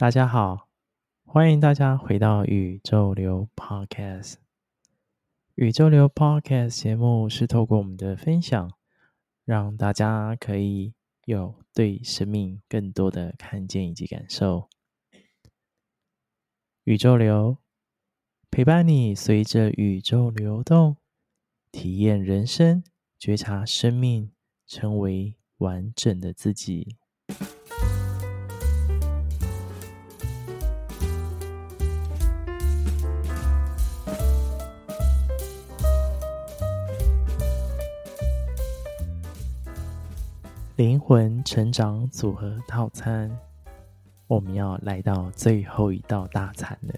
大家好，欢迎大家回到宇宙流 Podcast。宇宙流 Podcast 节目是透过我们的分享，让大家可以有对生命更多的看见以及感受。宇宙流陪伴你，随着宇宙流动，体验人生，觉察生命，成为完整的自己。灵魂成长组合套餐，我们要来到最后一道大餐了。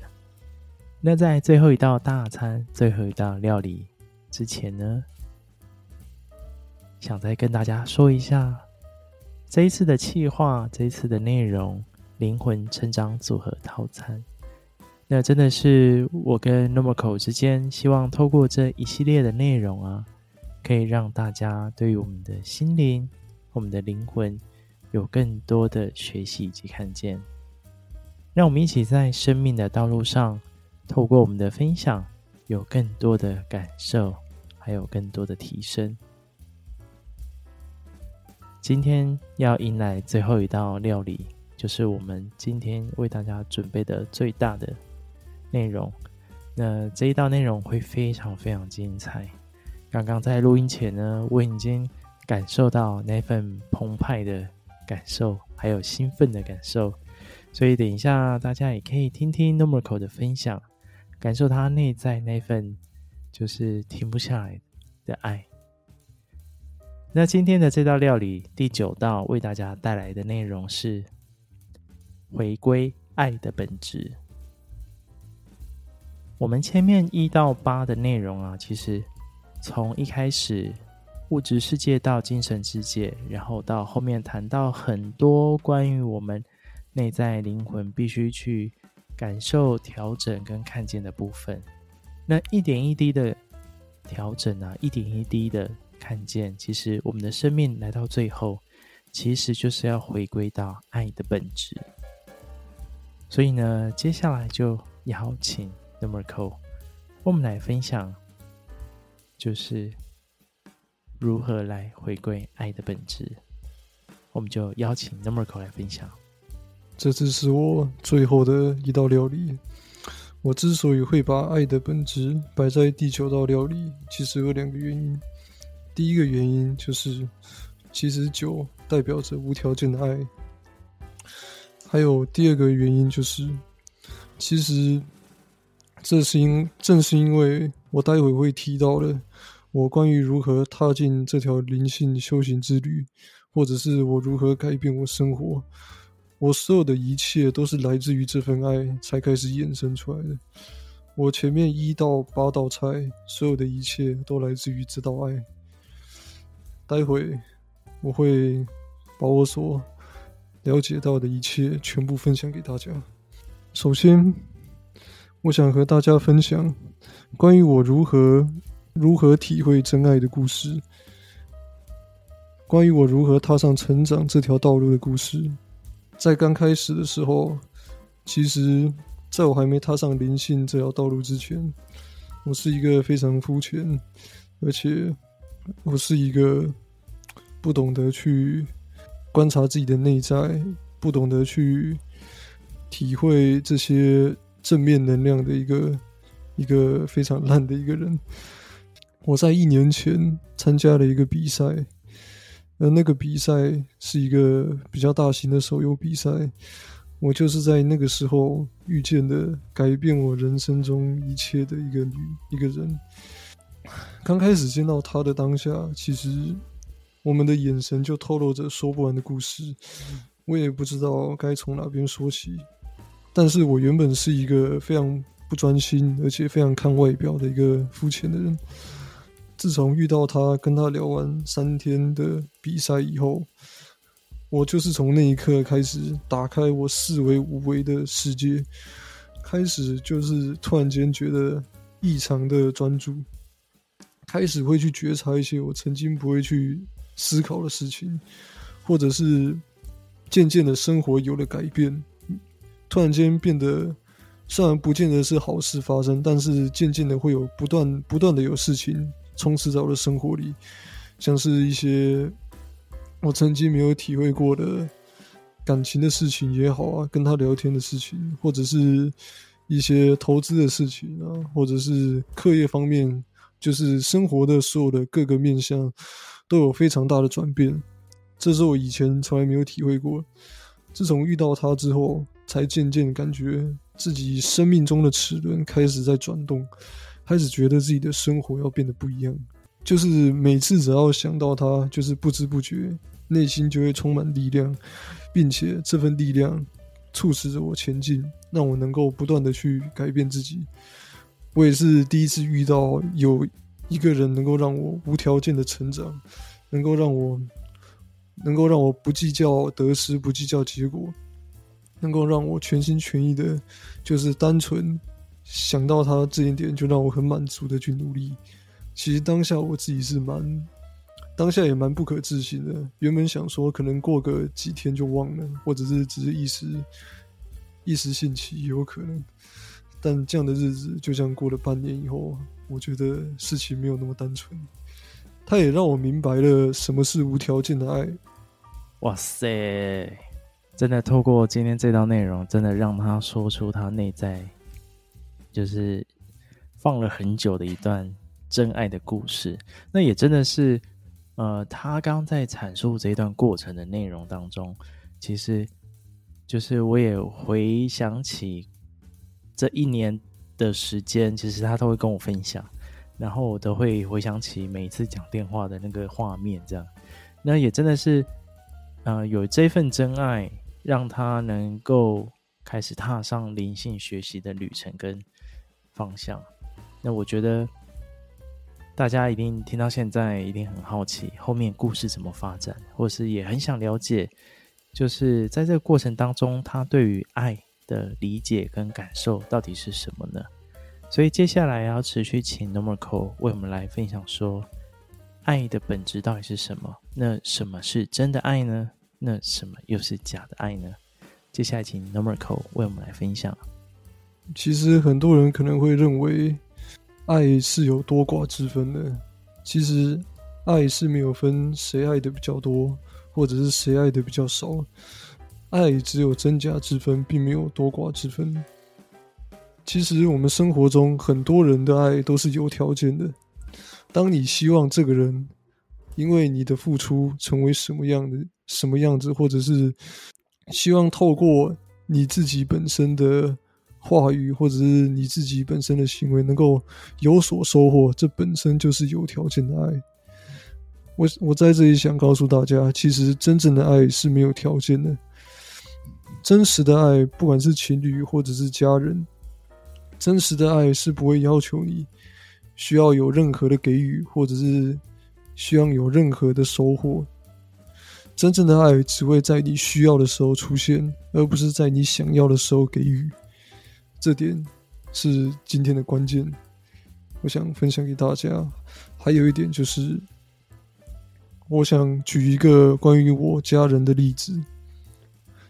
那在最后一道大餐、最后一道料理之前呢，想再跟大家说一下这一次的企划，这一次的内容——灵魂成长组合套餐。那真的是我跟 Normal 之间，希望透过这一系列的内容啊，可以让大家对于我们的心灵。我们的灵魂有更多的学习以及看见，让我们一起在生命的道路上，透过我们的分享，有更多的感受，还有更多的提升。今天要迎来最后一道料理，就是我们今天为大家准备的最大的内容。那这一道内容会非常非常精彩。刚刚在录音前呢，我已经。感受到那份澎湃的感受，还有兴奋的感受，所以等一下大家也可以听听 Normal 的分享，感受他内在那份就是停不下来的爱。那今天的这道料理第九道为大家带来的内容是回归爱的本质。我们前面一到八的内容啊，其实从一开始。物质世界到精神世界，然后到后面谈到很多关于我们内在灵魂必须去感受、调整跟看见的部分。那一点一滴的调整啊，一点一滴的看见，其实我们的生命来到最后，其实就是要回归到爱的本质。所以呢，接下来就邀请 Normal，我们来分享，就是。如何来回归爱的本质？我们就邀请 Normal 来分享。这次是我最后的一道料理。我之所以会把爱的本质摆在第九道料理，其实有两个原因。第一个原因就是，其实酒代表着无条件的爱。还有第二个原因就是，其实这是因正是因为我待会会提到的。我关于如何踏进这条灵性修行之旅，或者是我如何改变我生活，我所有的一切都是来自于这份爱才开始衍生出来的。我前面一到八道菜，所有的一切都来自于这道爱。待会我会把我所了解到的一切全部分享给大家。首先，我想和大家分享关于我如何。如何体会真爱的故事？关于我如何踏上成长这条道路的故事。在刚开始的时候，其实在我还没踏上灵性这条道路之前，我是一个非常肤浅，而且我是一个不懂得去观察自己的内在，不懂得去体会这些正面能量的一个一个非常烂的一个人。我在一年前参加了一个比赛，而那个比赛是一个比较大型的手游比赛。我就是在那个时候遇见的改变我人生中一切的一个女一个人。刚开始见到她的当下，其实我们的眼神就透露着说不完的故事。我也不知道该从哪边说起，但是我原本是一个非常不专心，而且非常看外表的一个肤浅的人。自从遇到他，跟他聊完三天的比赛以后，我就是从那一刻开始打开我四维五维的世界，开始就是突然间觉得异常的专注，开始会去觉察一些我曾经不会去思考的事情，或者是渐渐的生活有了改变，突然间变得，虽然不见得是好事发生，但是渐渐的会有不断不断的有事情充斥在我的生活里，像是一些我曾经没有体会过的感情的事情也好啊，跟他聊天的事情，或者是一些投资的事情啊，或者是课业方面，就是生活的所有的各个面向都有非常大的转变，这是我以前从来没有体会过。自从遇到他之后，才渐渐感觉自己生命中的齿轮开始在转动，开始觉得自己的生活要变得不一样。就是每次只要想到他，就是不知不觉内心就会充满力量，并且这份力量促使着我前进，让我能够不断的去改变自己。我也是第一次遇到有一个人能够让我无条件的成长，能够让我。能够让我不计较得失，不计较结果，能够让我全心全意的，就是单纯想到他这一点，就让我很满足的去努力。其实当下我自己是蛮，当下也蛮不可置信的。原本想说可能过个几天就忘了，或者是只是一时一时兴起也，有可能。但这样的日子就像过了半年以后，我觉得事情没有那么单纯。他也让我明白了什么是无条件的爱。哇塞，真的透过今天这道内容，真的让他说出他内在就是放了很久的一段真爱的故事。那也真的是，呃，他刚在阐述这一段过程的内容当中，其实就是我也回想起这一年的时间，其实他都会跟我分享。然后我都会回想起每一次讲电话的那个画面，这样，那也真的是，呃，有这份真爱，让他能够开始踏上灵性学习的旅程跟方向。那我觉得大家一定听到现在，一定很好奇后面故事怎么发展，或是也很想了解，就是在这个过程当中，他对于爱的理解跟感受到底是什么呢？所以接下来要持续请 Normal 为我们来分享说，爱的本质到底是什么？那什么是真的爱呢？那什么又是假的爱呢？接下来请 Normal 为我们来分享。其实很多人可能会认为，爱是有多寡之分的。其实爱是没有分谁爱的比较多，或者是谁爱的比较少。爱只有真假之分，并没有多寡之分。其实我们生活中很多人的爱都是有条件的。当你希望这个人因为你的付出成为什么样的什么样子，或者是希望透过你自己本身的话语，或者是你自己本身的行为能够有所收获，这本身就是有条件的爱。我我在这里想告诉大家，其实真正的爱是没有条件的。真实的爱，不管是情侣或者是家人。真实的爱是不会要求你需要有任何的给予，或者是需要有任何的收获。真正的爱只会在你需要的时候出现，而不是在你想要的时候给予。这点是今天的关键，我想分享给大家。还有一点就是，我想举一个关于我家人的例子。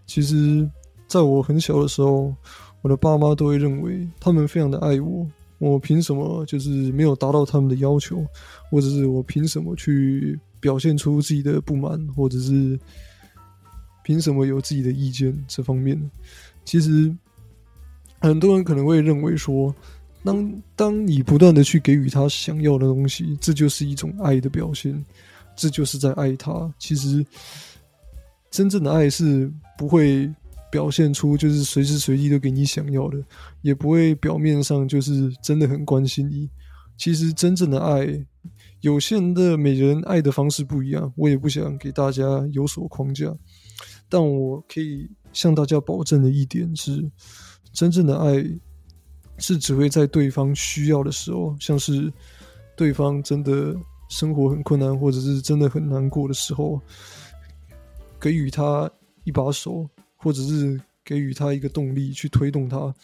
其实，在我很小的时候。我的爸妈都会认为他们非常的爱我，我凭什么就是没有达到他们的要求，或者是我凭什么去表现出自己的不满，或者是凭什么有自己的意见？这方面，其实很多人可能会认为说，当当你不断的去给予他想要的东西，这就是一种爱的表现，这就是在爱他。其实真正的爱是不会。表现出就是随时随地都给你想要的，也不会表面上就是真的很关心你。其实真正的爱，有些人的每人爱的方式不一样，我也不想给大家有所框架。但我可以向大家保证的一点是，真正的爱是只会在对方需要的时候，像是对方真的生活很困难，或者是真的很难过的时候，给予他一把手。或者是给予他一个动力去推动他，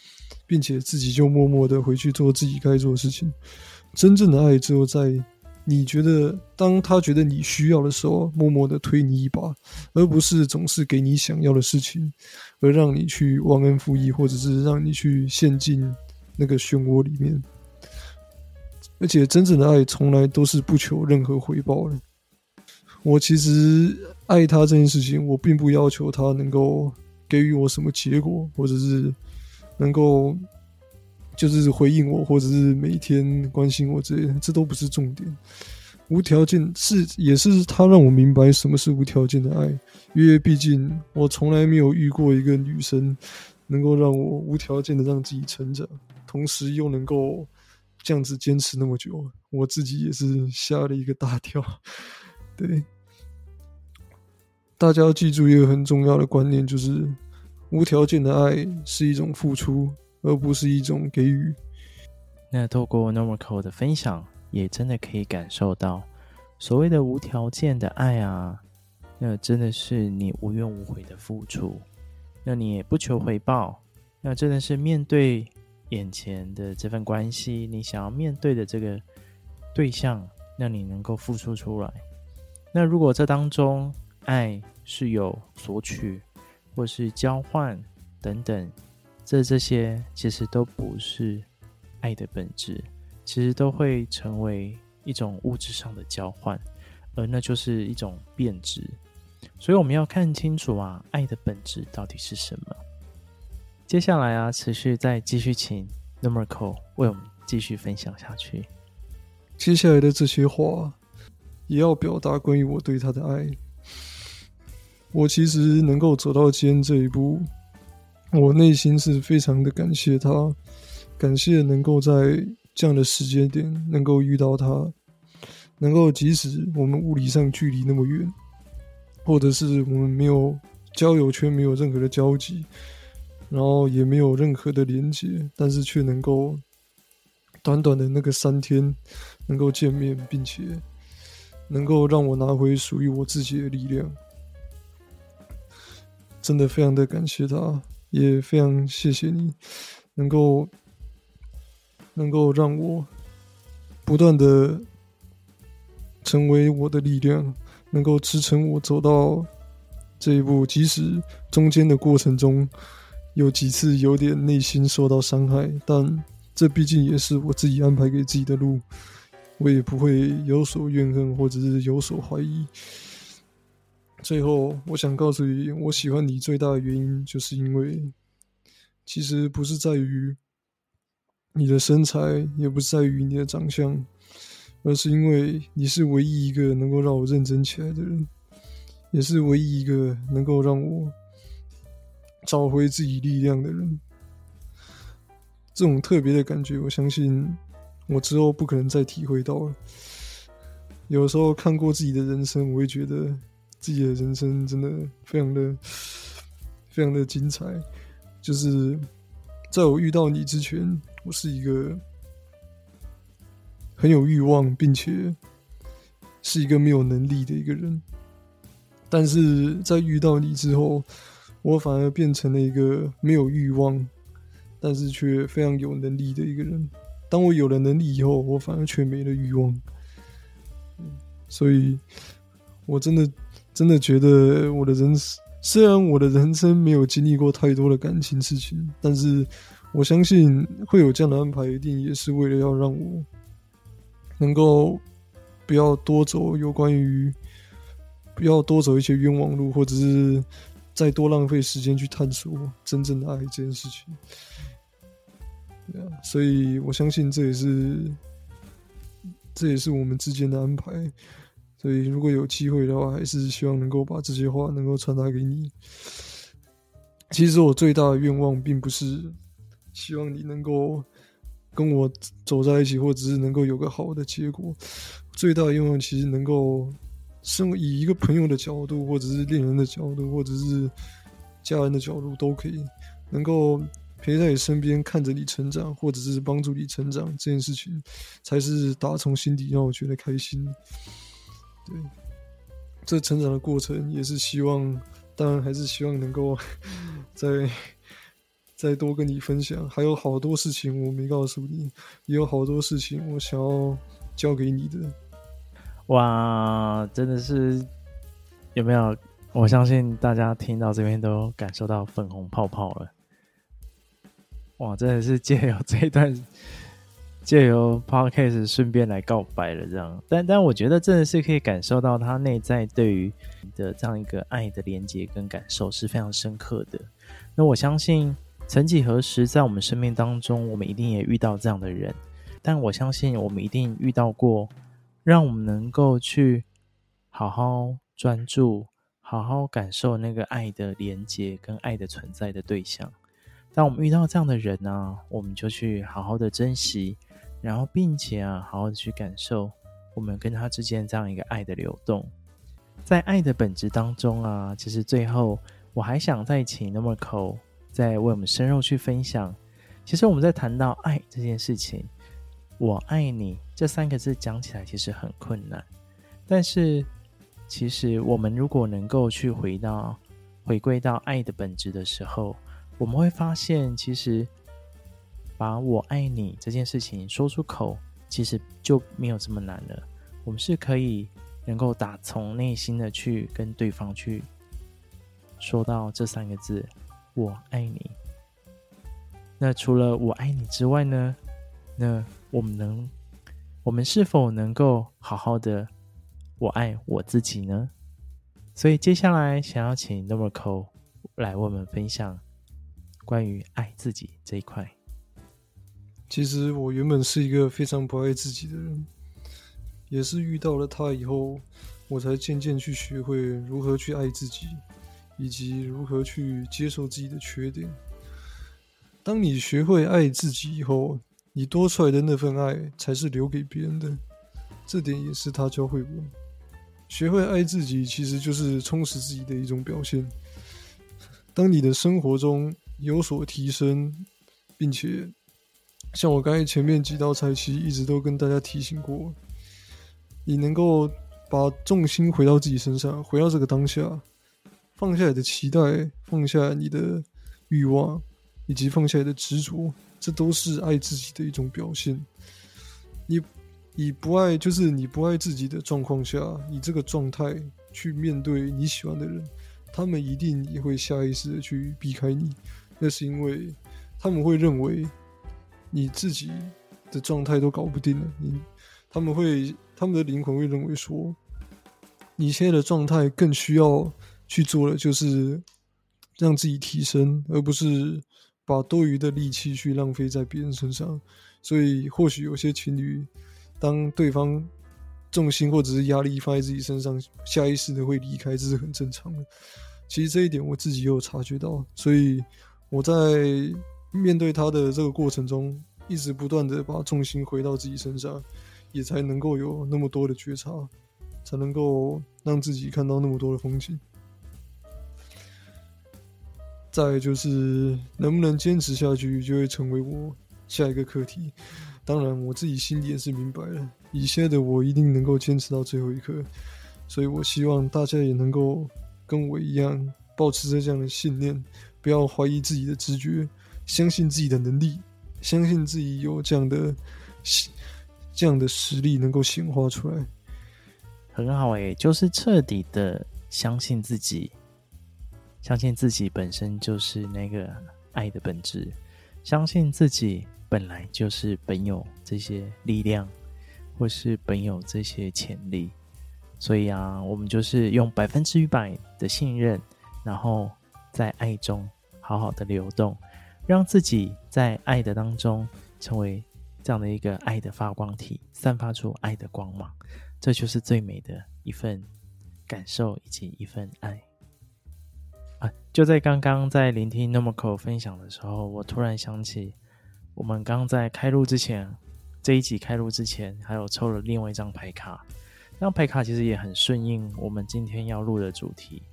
并且自己就默默的回去做自己该做的事情。真正的爱只有在你觉得当他觉得你需要的时候，默默的推你一把，而不是总是给你想要的事情，而让你去忘恩负义，或者是让你去陷进那个漩涡里面。而且真正的爱从来都是不求任何回报的。我其实爱他这件事情，我并不要求他能够给予我什么结果，或者是能够就是回应我，或者是每天关心我之类的，这都不是重点。无条件是也是他让我明白什么是无条件的爱，因为毕竟我从来没有遇过一个女生能够让我无条件的让自己成长，同时又能够。这样子坚持那么久，我自己也是吓了一个大跳。对，大家要记住一个很重要的观念，就是无条件的爱是一种付出，而不是一种给予。那透过 Normal 的分享，也真的可以感受到，所谓的无条件的爱啊，那真的是你无怨无悔的付出，那你也不求回报，那真的是面对。眼前的这份关系，你想要面对的这个对象，让你能够付出出来。那如果这当中爱是有索取，或是交换等等，这这些其实都不是爱的本质，其实都会成为一种物质上的交换，而那就是一种变质。所以我们要看清楚啊，爱的本质到底是什么。接下来啊，持续再继续请 Normal 为我们继续分享下去。接下来的这些话，也要表达关于我对他的爱。我其实能够走到今天这一步，我内心是非常的感谢他，感谢能够在这样的时间点能够遇到他，能够即使我们物理上距离那么远，或者是我们没有交友圈，没有任何的交集。然后也没有任何的连接，但是却能够短短的那个三天能够见面，并且能够让我拿回属于我自己的力量，真的非常的感谢他，也非常谢谢你，能够能够让我不断的成为我的力量，能够支撑我走到这一步，即使中间的过程中。有几次有点内心受到伤害，但这毕竟也是我自己安排给自己的路，我也不会有所怨恨或者是有所怀疑。最后，我想告诉你，我喜欢你最大的原因，就是因为其实不是在于你的身材，也不是在于你的长相，而是因为你是唯一一个能够让我认真起来的人，也是唯一一个能够让我。找回自己力量的人，这种特别的感觉，我相信我之后不可能再体会到了。有时候看过自己的人生，我会觉得自己的人生真的非常的、非常的精彩。就是在我遇到你之前，我是一个很有欲望，并且是一个没有能力的一个人。但是在遇到你之后，我反而变成了一个没有欲望，但是却非常有能力的一个人。当我有了能力以后，我反而却没了欲望。所以，我真的真的觉得我的人生，虽然我的人生没有经历过太多的感情事情，但是我相信会有这样的安排，一定也是为了要让我能够不要多走有关于不要多走一些冤枉路，或者是。再多浪费时间去探索真正的爱这件事情，对啊，所以我相信这也是这也是我们之间的安排。所以如果有机会的话，还是希望能够把这些话能够传达给你。其实我最大的愿望，并不是希望你能够跟我走在一起，或者是能够有个好的结果。最大的愿望，其实能够。身为以一个朋友的角度，或者是恋人的角度，或者是家人的角度，都可以能够陪在你身边，看着你成长，或者是帮助你成长，这件事情才是打从心底让我觉得开心。对，这成长的过程也是希望，当然还是希望能够再再多跟你分享。还有好多事情我没告诉你，也有好多事情我想要教给你的。哇，真的是有没有？我相信大家听到这边都感受到粉红泡泡了。哇，真的是借由这一段，借由 podcast 顺便来告白了，这样。但但我觉得真的是可以感受到他内在对于你的这样一个爱的连接跟感受是非常深刻的。那我相信，曾几何时，在我们生命当中，我们一定也遇到这样的人。但我相信，我们一定遇到过。让我们能够去好好专注，好好感受那个爱的连接跟爱的存在的对象。当我们遇到这样的人呢、我们就去好好的珍惜，然后并且啊，好好的去感受我们跟他之间这样一个爱的流动。在爱的本质当中啊，其实最后我还想再请 Noriko 再为我们深入去分享。其实我们在谈到爱这件事情。我爱你这三个字讲起来其实很困难，但是其实我们如果能够去回到回归到爱的本质的时候，我们会发现，其实把我爱你这件事情说出口，其实就没有这么难了。我们是可以能够打从内心的去跟对方去说到这三个字“我爱你”。那除了我爱你之外呢？那我们能，我们是否能够好好的我爱我自己呢？所以接下来想要请 Noriko 来为我们分享关于爱自己这一块。其实我原本是一个非常不爱自己的人，也是遇到了他以后，我才渐渐去学会如何去爱自己，以及如何去接受自己的缺点。当你学会爱自己以后，你多出来的那份爱才是留给别人的，这点也是他教会我。学会爱自己，其实就是充实自己的一种表现。当你的生活中有所提升，并且像我刚才前面几道菜，其实一直都跟大家提醒过，你能够把重心回到自己身上，回到这个当下，放下你的期待，放下你的欲望，以及放下你的执着。这都是爱自己的一种表现。你以不爱，就是你不爱自己的状况下，以这个状态去面对你喜欢的人，他们一定也会下意识的去避开你。那是因为他们会认为你自己的状态都搞不定了。你他们会，他们的灵魂会认为说，你现在的状态更需要去做的就是让自己提升，而不是。把多余的力气去浪费在别人身上，所以或许有些情侣，当对方重心或者是压力放在自己身上，下意识的会离开，这是很正常的。其实这一点我自己也有察觉到，所以我在面对他的这个过程中，一直不断的把重心回到自己身上，也才能够有那么多的觉察，才能够让自己看到那么多的风景。再就是能不能坚持下去，就会成为我下一个课题。当然，我自己心里也是明白了，以前的我一定能够坚持到最后一刻。所以我希望大家也能够跟我一样，保持着这样的信念，不要怀疑自己的直觉，相信自己的能力，相信自己有这样的这样的实力能够显化出来。很好诶，就是彻底的相信自己。相信自己本身就是那个爱的本质，相信自己本来就是本有这些力量，或是本有这些潜力，所以啊，我们就是用百分之一百的信任，然后在爱中好好的流动，让自己在爱的当中成为这样的一个爱的发光体，散发出爱的光芒，这就是最美的一份感受以及一份爱。啊！就在刚刚在聆听 Noriko 分享的时候，我突然想起，我们刚在开录之前，这一集开录之前，还有抽了另外一张牌卡。那张牌卡其实也很顺应我们今天要录的主题，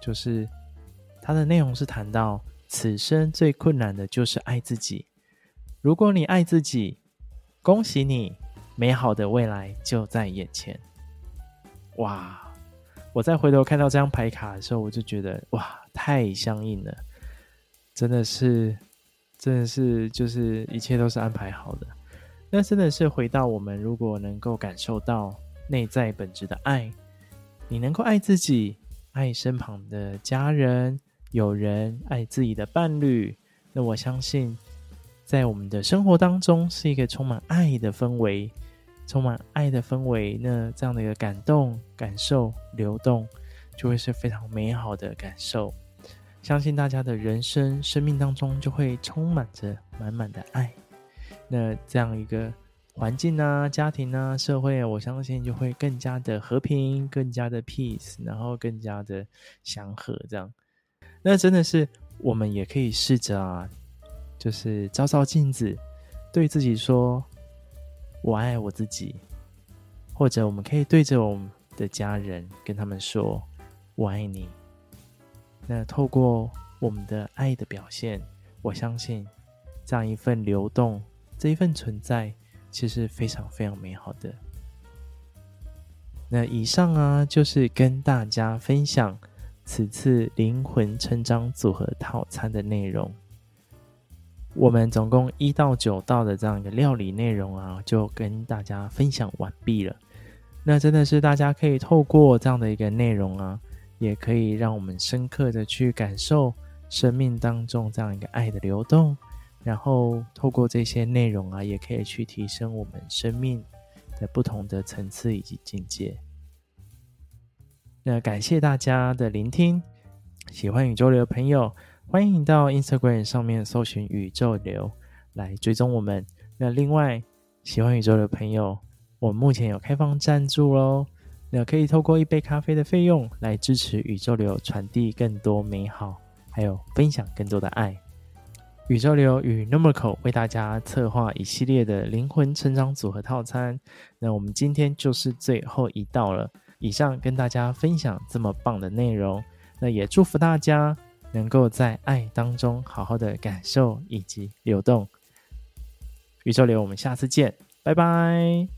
就是它的内容是谈到此生最困难的就是爱自己。如果你爱自己，恭喜你，美好的未来就在眼前。哇！我再回头看到这张牌卡的时候，我就觉得哇，太相应了，真的是，真的是，就是一切都是安排好的。那真的是回到我们如果能够感受到内在本质的爱。你能够爱自己，爱身旁的家人、有人，爱自己的伴侣。那我相信，在我们的生活当中，是一个充满爱的氛围，充满爱的氛围。那这样的一个感动、感受、流动，就会是非常美好的感受。相信大家的人生、生命当中，就会充满着满满的爱。那这样一个环境啊、家庭啊、社会，我相信就会更加的和平、更加的 peace，然后更加的祥和。这样，那真的是。我们也可以试着啊，就是照照镜子，对自己说“我爱我自己”，或者我们可以对着我们的家人跟他们说“我爱你”。那透过我们的爱的表现，我相信这样一份流动，这一份存在，其实非常非常美好的。那以上啊，就是跟大家分享。此次灵魂成长组合套餐的内容，我们总共一到九道的这样一个料理内容啊，就跟大家分享完毕了。那真的是大家可以透过这样的一个内容啊，也可以让我们深刻的去感受生命当中这样一个爱的流动，然后透过这些内容啊，也可以去提升我们生命的不同的层次以及境界。那感谢大家的聆听，喜欢宇宙流的朋友，欢迎到 Instagram 上面搜寻宇宙流来追踪我们。那另外，喜欢宇宙流的朋友，我们目前有开放赞助喽，那可以透过一杯咖啡的费用来支持宇宙流，传递更多美好，还有分享更多的爱。宇宙流与 Numerical 为大家策划一系列的灵魂成长组合套餐，那我们今天就是最后一道了。以上跟大家分享这么棒的内容，那也祝福大家能够在爱当中好好的感受以及流动。宇宙流，我们下次见，拜拜。